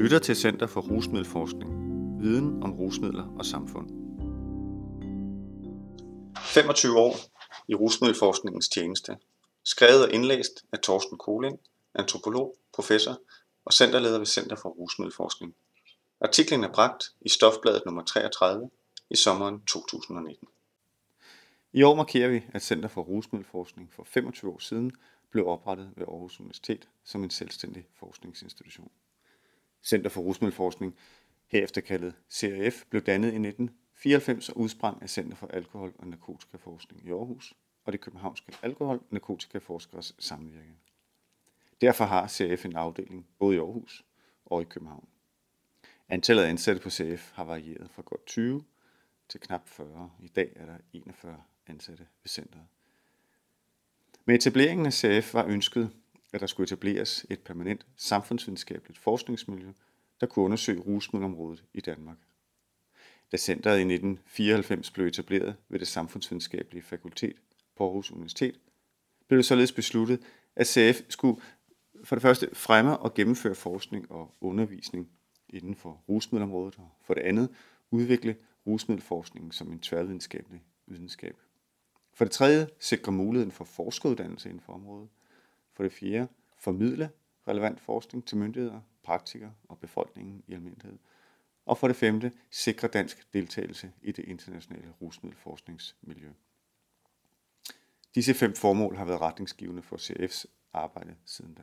lytter til Center for Rusmiddelforskning. Viden om rusmidler og samfund. 25 år i rusmiddelforskningens tjeneste. Skrevet og indlæst af Torsten Koling, antropolog, professor og centerleder ved Center for Rusmiddelforskning. Artiklen er bragt i Stofbladet nummer 33 i sommeren 2019. I år markerer vi, at Center for Rusmiddelforskning for 25 år siden blev oprettet ved Aarhus Universitet som en selvstændig forskningsinstitution. Center for Rusmiddelforskning, herefter kaldet CRF, blev dannet i 1994 og udsprang af Center for Alkohol- og Narkotikaforskning i Aarhus og det københavnske alkohol- og narkotikaforskers samvirke. Derfor har CRF en afdeling både i Aarhus og i København. Antallet af ansatte på CRF har varieret fra godt 20 til knap 40. I dag er der 41 ansatte ved centret. Med etableringen af CRF var ønsket, at der skulle etableres et permanent samfundsvidenskabeligt forskningsmiljø, der kunne undersøge rusmiddelområdet i Danmark. Da centret i 1994 blev etableret ved det samfundsvidenskabelige fakultet på Aarhus Universitet, blev det således besluttet, at CF skulle for det første fremme og gennemføre forskning og undervisning inden for rusmiddelområdet, og for det andet udvikle rusmiddelforskningen som en tværvidenskabelig videnskab. For det tredje sikre muligheden for forskeruddannelse inden for området. For det fjerde formidle relevant forskning til myndigheder, praktikere og befolkningen i almindelighed. Og for det femte sikre dansk deltagelse i det internationale rusmiddelforskningsmiljø. Disse fem formål har været retningsgivende for CF's arbejde siden da.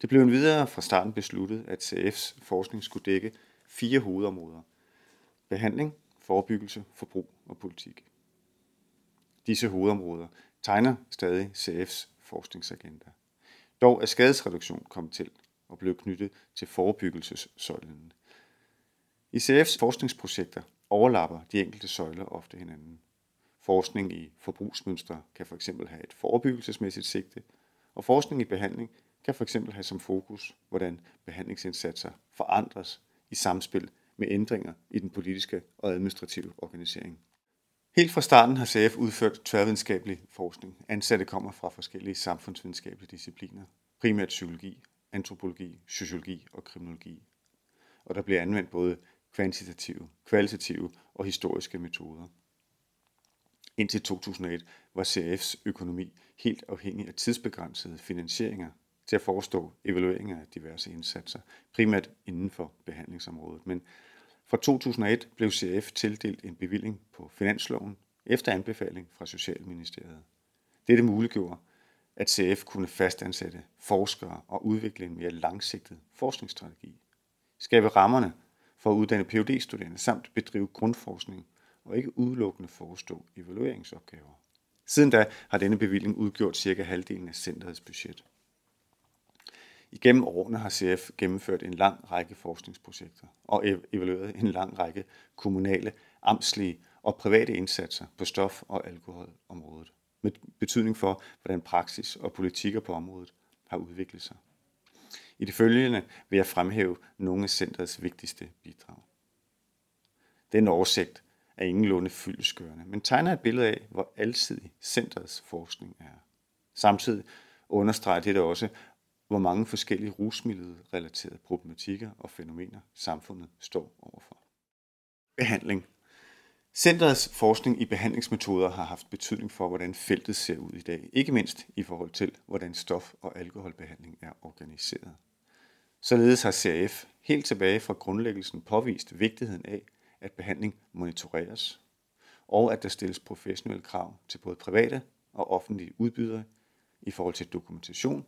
Det blev endvidere fra starten besluttet, at CF's forskning skulle dække fire hovedområder. Behandling, forebyggelse, forbrug og politik. Disse hovedområder tegner stadig CF's forskningsagenda. Dog er skadesreduktion kommet til og blev knyttet til forebyggelsessøjlen. I CF's forskningsprojekter overlapper de enkelte søjler ofte hinanden. Forskning i forbrugsmønstre kan fx have et forebyggelsesmæssigt sigte, og forskning i behandling kan fx have som fokus, hvordan behandlingsindsatser forandres i samspil med ændringer i den politiske og administrative organisering. Helt fra starten har CF udført tværvidenskabelig forskning. Ansatte kommer fra forskellige samfundsvidenskabelige discipliner, primært psykologi, antropologi, sociologi og kriminologi. Og der bliver anvendt både kvantitative, kvalitative og historiske metoder. Indtil 2001 var CF's økonomi helt afhængig af tidsbegrænsede finansieringer til at forestå evalueringer af diverse indsatser, primært inden for behandlingsområdet. Men fra 2001 blev CF tildelt en bevilling på finansloven efter anbefaling fra Socialministeriet. Dette muliggjorde, at CF kunne fastansætte forskere og udvikle en mere langsigtet forskningsstrategi, skabe rammerne for at uddanne phd studerende samt bedrive grundforskning og ikke udelukkende forestå evalueringsopgaver. Siden da har denne bevilling udgjort cirka halvdelen af centrets budget. Igennem årene har CF gennemført en lang række forskningsprojekter og evalueret en lang række kommunale, amtslige og private indsatser på stof- og alkoholområdet, med betydning for, hvordan praksis og politikker på området har udviklet sig. I det følgende vil jeg fremhæve nogle af centrets vigtigste bidrag. Den oversigt er ingenlunde fyldeskørende, men tegner et billede af, hvor alsidig centrets forskning er. Samtidig understreger det også, hvor mange forskellige rusmiddelrelaterede problematikker og fænomener samfundet står overfor. Behandling. Centerets forskning i behandlingsmetoder har haft betydning for, hvordan feltet ser ud i dag, ikke mindst i forhold til, hvordan stof- og alkoholbehandling er organiseret. Således har CRF helt tilbage fra grundlæggelsen påvist vigtigheden af, at behandling monitoreres, og at der stilles professionelle krav til både private og offentlige udbydere i forhold til dokumentation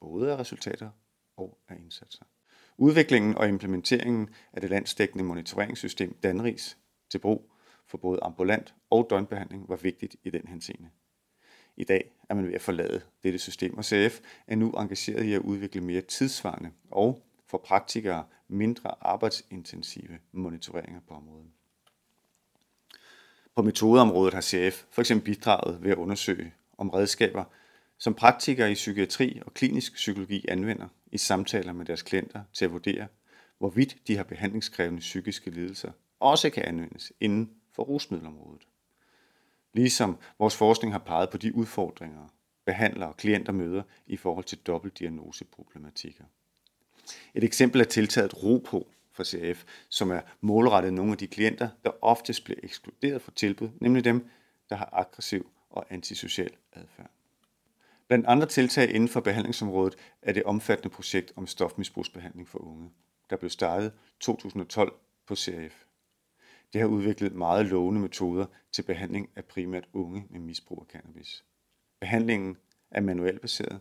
både af resultater og af indsatser. Udviklingen og implementeringen af det landsdækkende monitoreringssystem Danris til brug for både ambulant og døgnbehandling var vigtigt i den henseende. I dag er man ved at forlade dette system, og CF er nu engageret i at udvikle mere tidsvarende og for praktikere mindre arbejdsintensive monitoreringer på området. På metodeområdet har CF for eksempel bidraget ved at undersøge, om redskaber som praktikere i psykiatri og klinisk psykologi anvender i samtaler med deres klienter til at vurdere, hvorvidt de har behandlingskrævende psykiske lidelser, også kan anvendes inden for rusmiddelområdet. Ligesom vores forskning har peget på de udfordringer, behandlere og klienter møder i forhold til dobbeltdiagnoseproblematikker. Et eksempel er tiltaget ro på for CF, som er målrettet nogle af de klienter, der oftest bliver ekskluderet fra tilbud, nemlig dem, der har aggressiv og antisocial adfærd. Blandt andre tiltag inden for behandlingsområdet er det omfattende projekt om stofmisbrugsbehandling for unge, der blev startet 2012 på CRF. Det har udviklet meget lovende metoder til behandling af primært unge med misbrug af cannabis. Behandlingen er manualbaseret,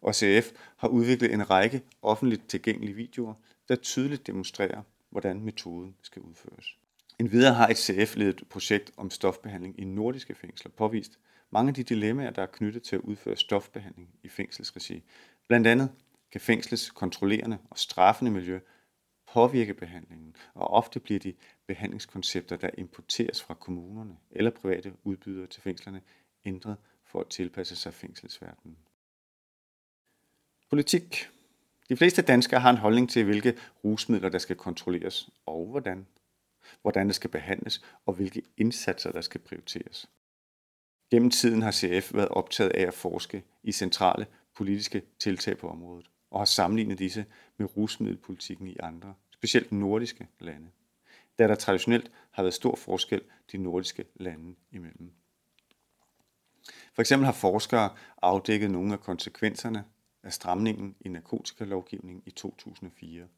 og CF har udviklet en række offentligt tilgængelige videoer, der tydeligt demonstrerer, hvordan metoden skal udføres. En videre har et CF-ledet projekt om stofbehandling i nordiske fængsler påvist mange af de dilemmaer, der er knyttet til at udføre stofbehandling i fængselsregi. Blandt andet kan fængslets kontrollerende og straffende miljø påvirke behandlingen, og ofte bliver de behandlingskoncepter, der importeres fra kommunerne eller private udbydere til fængslerne, ændret for at tilpasse sig fængselsverdenen. Politik. De fleste danskere har en holdning til, hvilke rusmidler, der skal kontrolleres, og hvordan. Hvordan det skal behandles, og hvilke indsatser, der skal prioriteres. Gennem tiden har CF været optaget af at forske i centrale politiske tiltag på området, og har sammenlignet disse med rusmiddelpolitikken i andre, specielt nordiske lande, da der traditionelt har været stor forskel de nordiske lande imellem. For eksempel har forskere afdækket nogle af konsekvenserne af stramningen i narkotikalovgivningen i 2004.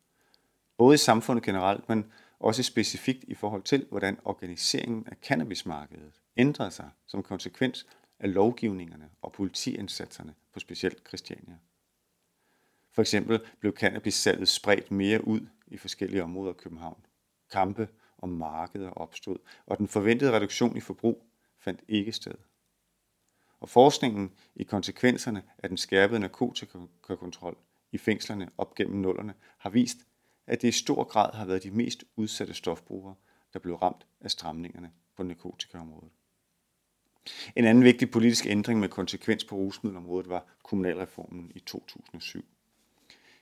Både i samfundet generelt, men også specifikt i forhold til, hvordan organiseringen af cannabismarkedet ændret sig som konsekvens af lovgivningerne og politiindsatserne på specielt Christiania. For eksempel blev cannabissalget spredt mere ud i forskellige områder af København. Kampe om markeder opstod, og den forventede reduktion i forbrug fandt ikke sted. Og forskningen i konsekvenserne af den skærpede narkotikakontrol i fængslerne op gennem nullerne har vist, at det i stor grad har været de mest udsatte stofbrugere, der blev ramt af stramningerne på narkotikaområdet. En anden vigtig politisk ændring med konsekvens på rusmiddelområdet var kommunalreformen i 2007.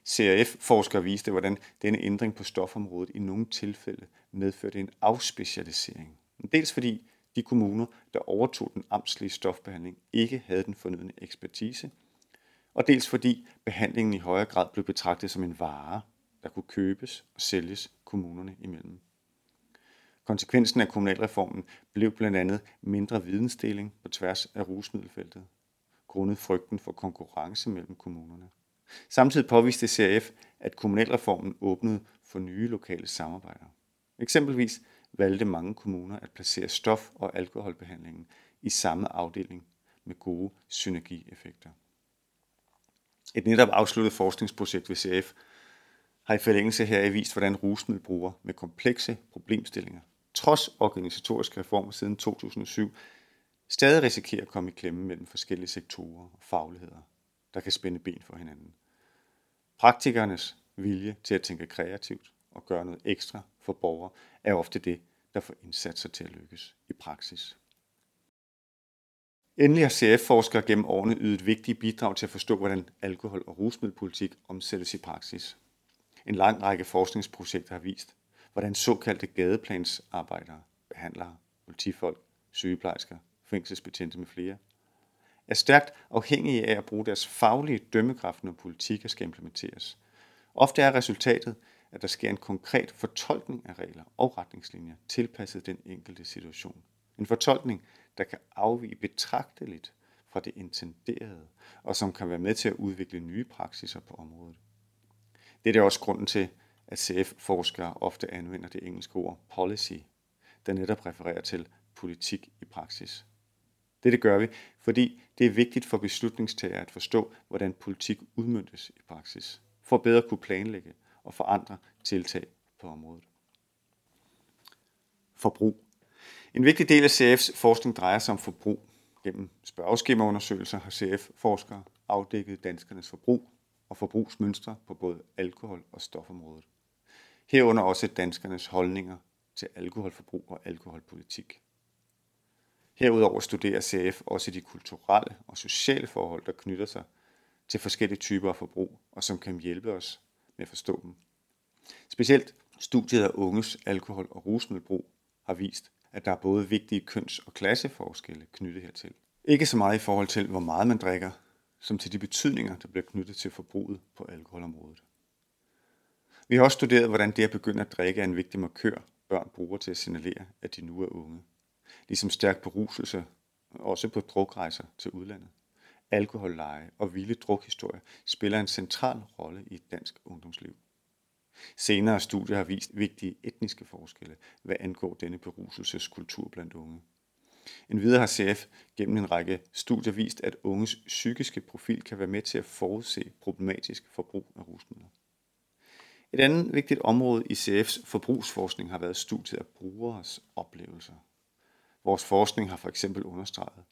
CRF-forskere viste, hvordan denne ændring på stofområdet i nogle tilfælde medførte en afspecialisering. Dels fordi de kommuner, der overtog den amtslige stofbehandling, ikke havde den fornødne ekspertise, og dels fordi behandlingen i højere grad blev betragtet som en vare, der kunne købes og sælges kommunerne imellem. Konsekvensen af kommunalreformen blev blandt andet mindre vidensdeling på tværs af rusmiddelfeltet, grundet frygten for konkurrence mellem kommunerne. Samtidig påviste CRF, at kommunalreformen åbnede for nye lokale samarbejder. Eksempelvis valgte mange kommuner at placere stof- og alkoholbehandlingen i samme afdeling med gode synergieffekter. Et netop afsluttet forskningsprojekt ved CF har i forlængelse her vist, hvordan rusmiddelbrugere med komplekse problemstillinger, trods organisatoriske reformer siden 2007, stadig risikerer at komme i klemme mellem forskellige sektorer og fagligheder, der kan spænde ben for hinanden. Praktikernes vilje til at tænke kreativt og gøre noget ekstra for borgere er ofte det, der får indsatser til at lykkes i praksis. Endelig har CF-forskere gennem årene ydet vigtige bidrag til at forstå, hvordan alkohol- og rusmiddelpolitik omsættes i praksis. En lang række forskningsprojekter har vist, hvordan såkaldte gadeplansarbejdere, behandlere, politifolk, sygeplejersker, fængselsbetjente med flere, er stærkt afhængige af at bruge deres faglige dømmekraft, når politikker skal implementeres. Ofte er resultatet, at der sker en konkret fortolkning af regler og retningslinjer tilpasset den enkelte situation. En fortolkning, der kan afvige betragteligt fra det intenderede, og som kan være med til at udvikle nye praksiser på området. Det er også grunden til, at CF-forskere ofte anvender det engelske ord policy, der netop refererer til politik i praksis. Det gør vi, fordi det er vigtigt for beslutningstagere at forstå, hvordan politik udmyndtes i praksis, for bedre kunne planlægge og forandre tiltag på området. Forbrug. En vigtig del af CF's forskning drejer sig om forbrug. Gennem spørgeskemaundersøgelser har CF-forskere afdækket danskernes forbrug og forbrugsmønstre på både alkohol- og stofområdet. Herunder også danskernes holdninger til alkoholforbrug og alkoholpolitik. Herudover studerer CF også de kulturelle og sociale forhold, der knytter sig til forskellige typer af forbrug, og som kan hjælpe os med at forstå dem. Specielt studiet af unges alkohol- og rusmiddelbrug har vist, at der er både vigtige køns- og klasseforskelle knyttet hertil. Ikke så meget i forhold til, hvor meget man drikker, som til de betydninger, der bliver knyttet til forbruget på alkoholområdet. Vi har også studeret, hvordan det at begynde at drikke er en vigtig markør, børn bruger til at signalere, at de nu er unge. Ligesom stærk beruselse, også på drukrejser til udlandet. Alkoholleje og vilde drukhistorier spiller en central rolle i et dansk ungdomsliv. Senere studier har vist vigtige etniske forskelle, hvad angår denne beruselseskultur blandt unge. En videre har CF gennem en række studier vist, at unges psykiske profil kan være med til at forudse problematisk forbrug af rusmidler. Et andet vigtigt område i CF's forbrugsforskning har været studiet af brugeres oplevelser. Vores forskning har for eksempel understreget,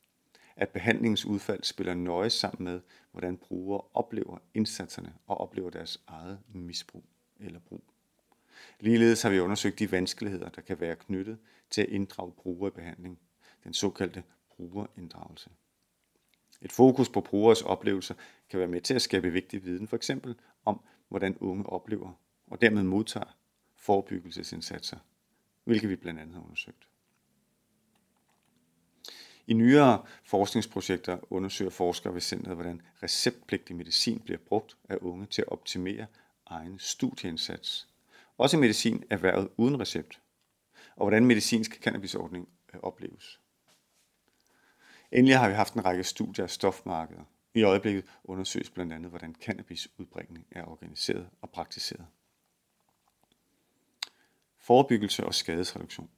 at behandlingens udfald spiller nøje sammen med, hvordan brugere oplever indsatserne og oplever deres eget misbrug eller brug. Ligeledes har vi undersøgt de vanskeligheder, der kan være knyttet til at inddrage brugere i behandling, den såkaldte brugerinddragelse. Et fokus på brugers oplevelser kan være med til at skabe vigtig viden, for eksempel om, hvordan unge oplever og dermed modtager forebyggelsesindsatser, hvilket vi blandt andet har undersøgt. I nyere forskningsprojekter undersøger forskere ved centret, hvordan receptpligtig medicin bliver brugt af unge til at optimere egen studieindsats. Også medicin erhvervet uden recept. Og hvordan medicinsk cannabisordning øh, opleves. Endelig har vi haft en række studier af stofmarkeder. I øjeblikket undersøges blandt andet, hvordan cannabisudbringning er organiseret og praktiseret. Forebyggelse og skadesreduktion.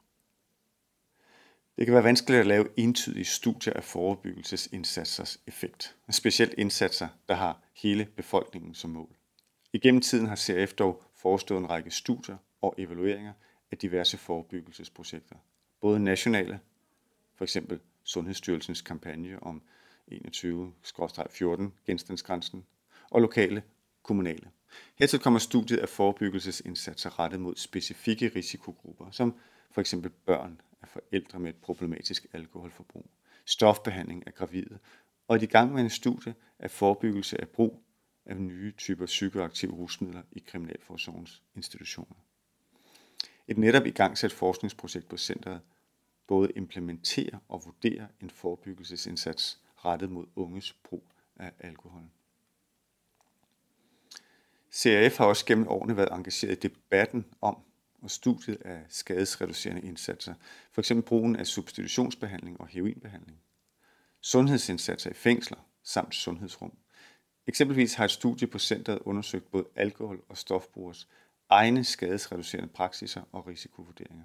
Det kan være vanskeligt at lave entydige studier af forebyggelsesindsatsers effekt, specielt indsatser, der har hele befolkningen som mål. Igennem tiden har CRF dog forestået en række studier og evalueringer af diverse forebyggelsesprojekter, både nationale, for eksempel Sundhedsstyrelsens kampagne om 21-14 genstandsgrænsen, og lokale, kommunale. Hertil kommer studiet af forebyggelsesindsatser rettet mod specifikke risikogrupper, som for eksempel børn af forældre med et problematisk alkoholforbrug, stofbehandling af gravide, og et igangværende studie af forebyggelse af brug af nye typer psykoaktive rusmidler i Kriminalforsorgens institutioner. Et netop igangsat forskningsprojekt på centret både implementerer og vurderer en forebyggelsesindsats rettet mod unges brug af alkohol. CRF har også gennem årene været engageret i debatten om og studiet af skadesreducerende indsatser, f.eks. brugen af substitutionsbehandling og heroinbehandling, sundhedsindsatser i fængsler samt sundhedsrum. Eksempelvis har et studie på centret undersøgt både alkohol- og stofbrugers egne skadesreducerende praksiser og risikovurderinger.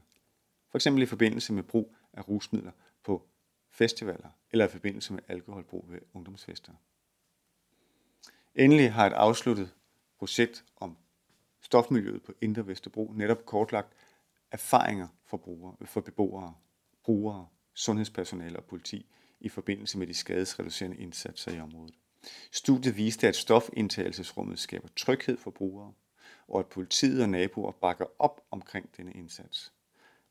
For eksempel i forbindelse med brug af rusmidler på festivaler eller i forbindelse med alkoholbrug ved ungdomsfester. Endelig har et afsluttet projekt om stofmiljøet på Indre Vesterbro netop kortlagt erfaringer for, brugere, for beboere, brugere, sundhedspersonale og politi i forbindelse med de skadesreducerende indsatser i området. Studiet viste, at stofindtagelsesrummet skaber tryghed for brugere, og at politiet og naboer bakker op omkring denne indsats.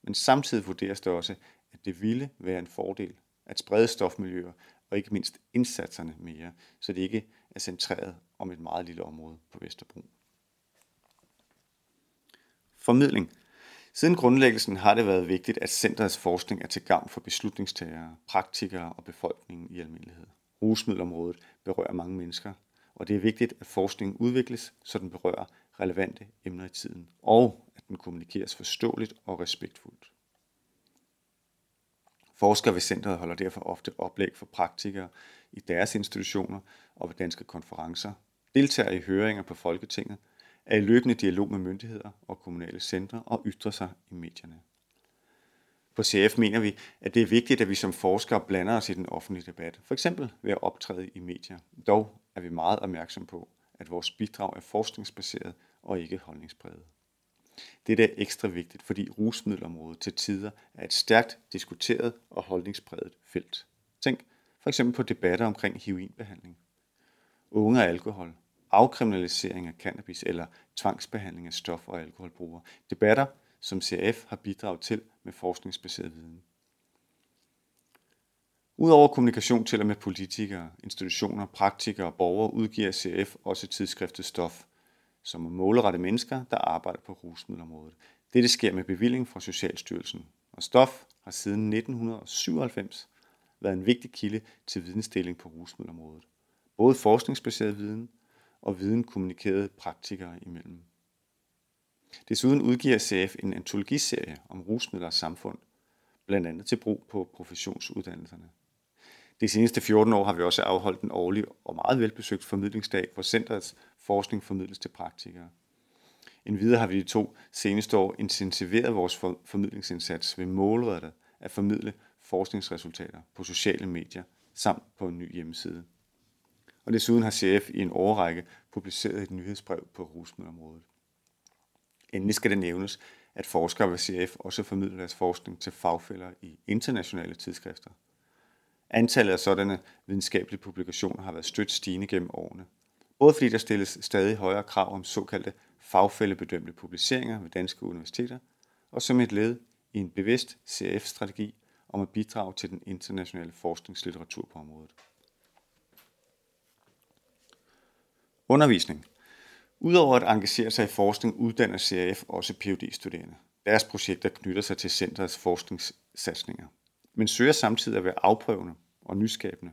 Men samtidig vurderes det også, at det ville være en fordel at sprede stofmiljøer og ikke mindst indsatserne mere, så det ikke er centreret om et meget lille område på Vesterbro. Formidling. Siden grundlæggelsen har det været vigtigt, at centrets forskning er til gavn for beslutningstagere, praktikere og befolkningen i almindelighed. Rusmiddelområdet berører mange mennesker, og det er vigtigt, at forskningen udvikles, så den berører relevante emner i tiden, og at den kommunikeres forståeligt og respektfuldt. Forskere ved centret holder derfor ofte oplæg for praktikere i deres institutioner og ved danske konferencer, deltager i høringer på Folketinget, er i løbende dialog med myndigheder og kommunale centre og ytrer sig i medierne. På CF mener vi, at det er vigtigt, at vi som forskere blander os i den offentlige debat, for eksempel ved at optræde i medier. Dog er vi meget opmærksom på, at vores bidrag er forskningsbaseret og ikke holdningspræget. Det er ekstra vigtigt, fordi rusmiddelområdet til tider er et stærkt diskuteret og holdningspræget felt. Tænk for eksempel på debatter omkring heroinbehandling, unge og alkohol, afkriminalisering af cannabis eller tvangsbehandling af stof- og alkoholbrugere. Debatter, som CRF har bidraget til med forskningsbaseret viden. Udover kommunikation til og med politikere, institutioner, praktikere og borgere, udgiver CF også tidsskriftet Stof, som er målrette mennesker, der arbejder på rusmiddelområdet. Dette sker med bevilling fra Socialstyrelsen, og Stof har siden 1997 været en vigtig kilde til vidensdeling på rusmiddelområdet. Både forskningsbaseret viden og viden kommunikeret praktikere imellem. Desuden udgiver CF en antologiserie om rusmidler og samfund, blandt andet til brug på professionsuddannelserne. De seneste 14 år har vi også afholdt en årlig og meget velbesøgt formidlingsdag, hvor centrets forskning formidles til praktikere. Endvidere har vi de to seneste år intensiveret vores formidlingsindsats ved målrettet at formidle forskningsresultater på sociale medier samt på en ny hjemmeside. Og desuden har CF i en årrække publiceret et nyhedsbrev på rusmiddelområdet. Endelig skal det nævnes, at forskere ved CF også formidler deres forskning til fagfælder i internationale tidsskrifter. Antallet af sådanne videnskabelige publikationer har været stødt stigende gennem årene. Både fordi der stilles stadig højere krav om såkaldte fagfællebedømte publiceringer ved danske universiteter, og som et led i en bevidst CF-strategi om at bidrage til den internationale forskningslitteratur på området. Undervisning. Udover at engagere sig i forskning, uddanner CRF også phd studerende Deres projekter knytter sig til centrets forskningssatsninger, men søger samtidig at være afprøvende og nyskabende.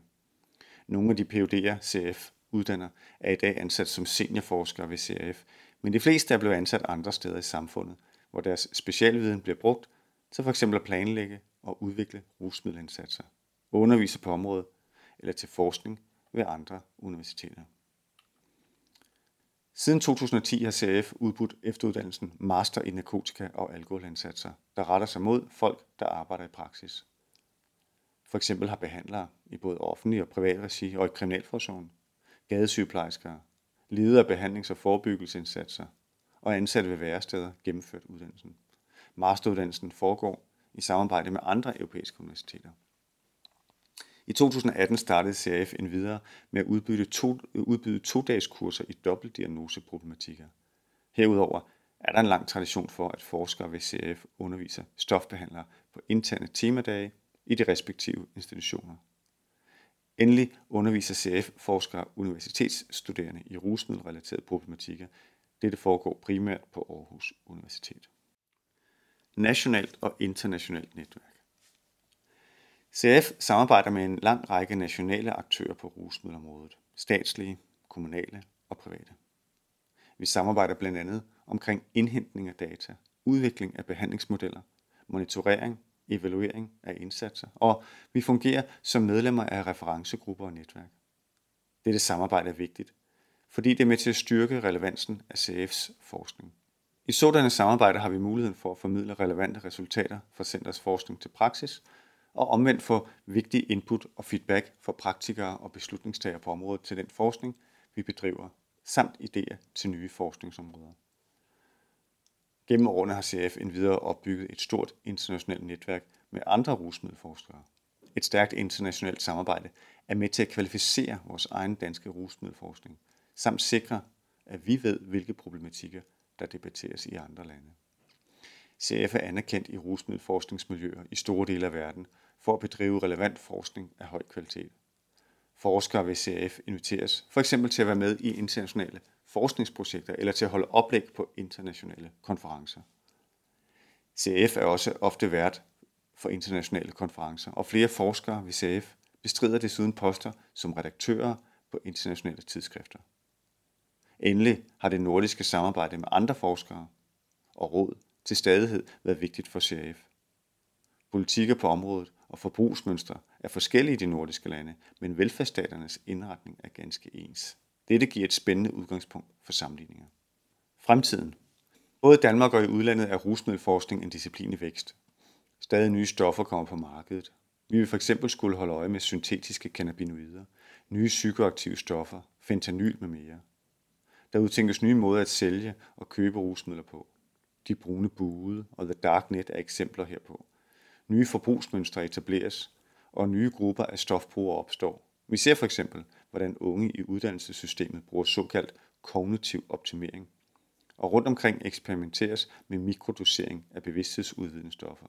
Nogle af de PhD'er CRF uddanner er i dag ansat som seniorforskere ved CRF, men de fleste er blevet ansat andre steder i samfundet, hvor deres specialviden bliver brugt til f.eks. at planlægge og udvikle rusmiddelindsatser, undervise på området eller til forskning ved andre universiteter. Siden 2010 har CAF udbudt efteruddannelsen Master i Narkotika og Alkoholindsatser, der retter sig mod folk, der arbejder i praksis. For eksempel har behandlere i både offentlig og privat regi og i kriminalforsorgen, gadesygeplejersker, ledere af behandlings- og forebyggelsesindsatser og ansatte ved væresteder gennemført uddannelsen. Masteruddannelsen foregår i samarbejde med andre europæiske universiteter. I 2018 startede CRF endvidere med at udbyde to, udbyde to-dages kurser i dobbeltdiagnoseproblematikker. Herudover er der en lang tradition for, at forskere ved CRF underviser stofbehandlere på interne temadage i de respektive institutioner. Endelig underviser CF-forskere universitetsstuderende i rusmiddelrelaterede problematikker. Dette foregår primært på Aarhus Universitet. Nationalt og internationalt netværk. CF samarbejder med en lang række nationale aktører på rusmiddelområdet, statslige, kommunale og private. Vi samarbejder blandt andet omkring indhentning af data, udvikling af behandlingsmodeller, monitorering, evaluering af indsatser, og vi fungerer som medlemmer af referencegrupper og netværk. Dette samarbejde er vigtigt, fordi det er med til at styrke relevansen af CF's forskning. I sådanne samarbejder har vi muligheden for at formidle relevante resultater fra centers forskning til praksis, og omvendt få vigtig input og feedback fra praktikere og beslutningstagere på området til den forskning, vi bedriver, samt idéer til nye forskningsområder. Gennem årene har CF endvidere opbygget et stort internationalt netværk med andre rusmiddelforskere. Et stærkt internationalt samarbejde er med til at kvalificere vores egen danske rusmiddelforskning, samt sikre, at vi ved, hvilke problematikker, der debatteres i andre lande. CF er anerkendt i rusmiddelforskningsmiljøer i store dele af verden for at bedrive relevant forskning af høj kvalitet. Forskere ved CF inviteres for eksempel til at være med i internationale forskningsprojekter eller til at holde oplæg på internationale konferencer. CF er også ofte vært for internationale konferencer, og flere forskere ved CF bestrider desuden poster som redaktører på internationale tidsskrifter. Endelig har det nordiske samarbejde med andre forskere og råd til stadighed været vigtigt for CRF. Politikker på området og forbrugsmønstre er forskellige i de nordiske lande, men velfærdsstaternes indretning er ganske ens. Dette giver et spændende udgangspunkt for sammenligninger. Fremtiden. Både i Danmark og i udlandet er rusmiddelforskning en disciplin i vækst. Stadig nye stoffer kommer på markedet. Vi vil f.eks. skulle holde øje med syntetiske cannabinoider, nye psykoaktive stoffer, fentanyl med mere. Der udtænkes nye måder at sælge og købe rusmidler på. De brune bude og The Dark Net er eksempler herpå. Nye forbrugsmønstre etableres, og nye grupper af stofbrugere opstår. Vi ser for eksempel, hvordan unge i uddannelsessystemet bruger såkaldt kognitiv optimering. Og rundt omkring eksperimenteres med mikrodosering af bevidsthedsudvidende stoffer.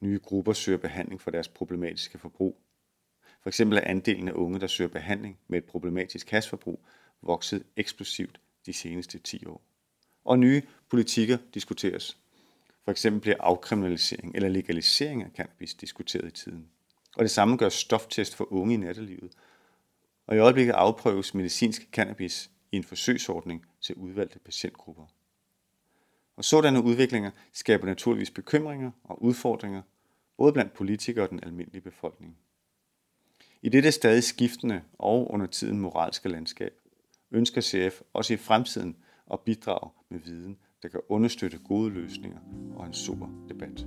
Nye grupper søger behandling for deres problematiske forbrug. For eksempel er andelen af unge, der søger behandling med et problematisk hasforbrug, vokset eksplosivt de seneste 10 år. Og nye politikker diskuteres. For eksempel bliver afkriminalisering eller legalisering af cannabis diskuteret i tiden. Og det samme gør stoftest for unge i nattelivet. Og i øjeblikket afprøves medicinsk cannabis i en forsøgsordning til udvalgte patientgrupper. Og sådanne udviklinger skaber naturligvis bekymringer og udfordringer, både blandt politikere og den almindelige befolkning. I dette stadig skiftende og under tiden moralske landskab, ønsker CF også i fremtiden at bidrage med viden, der kan understøtte gode løsninger og en super debat.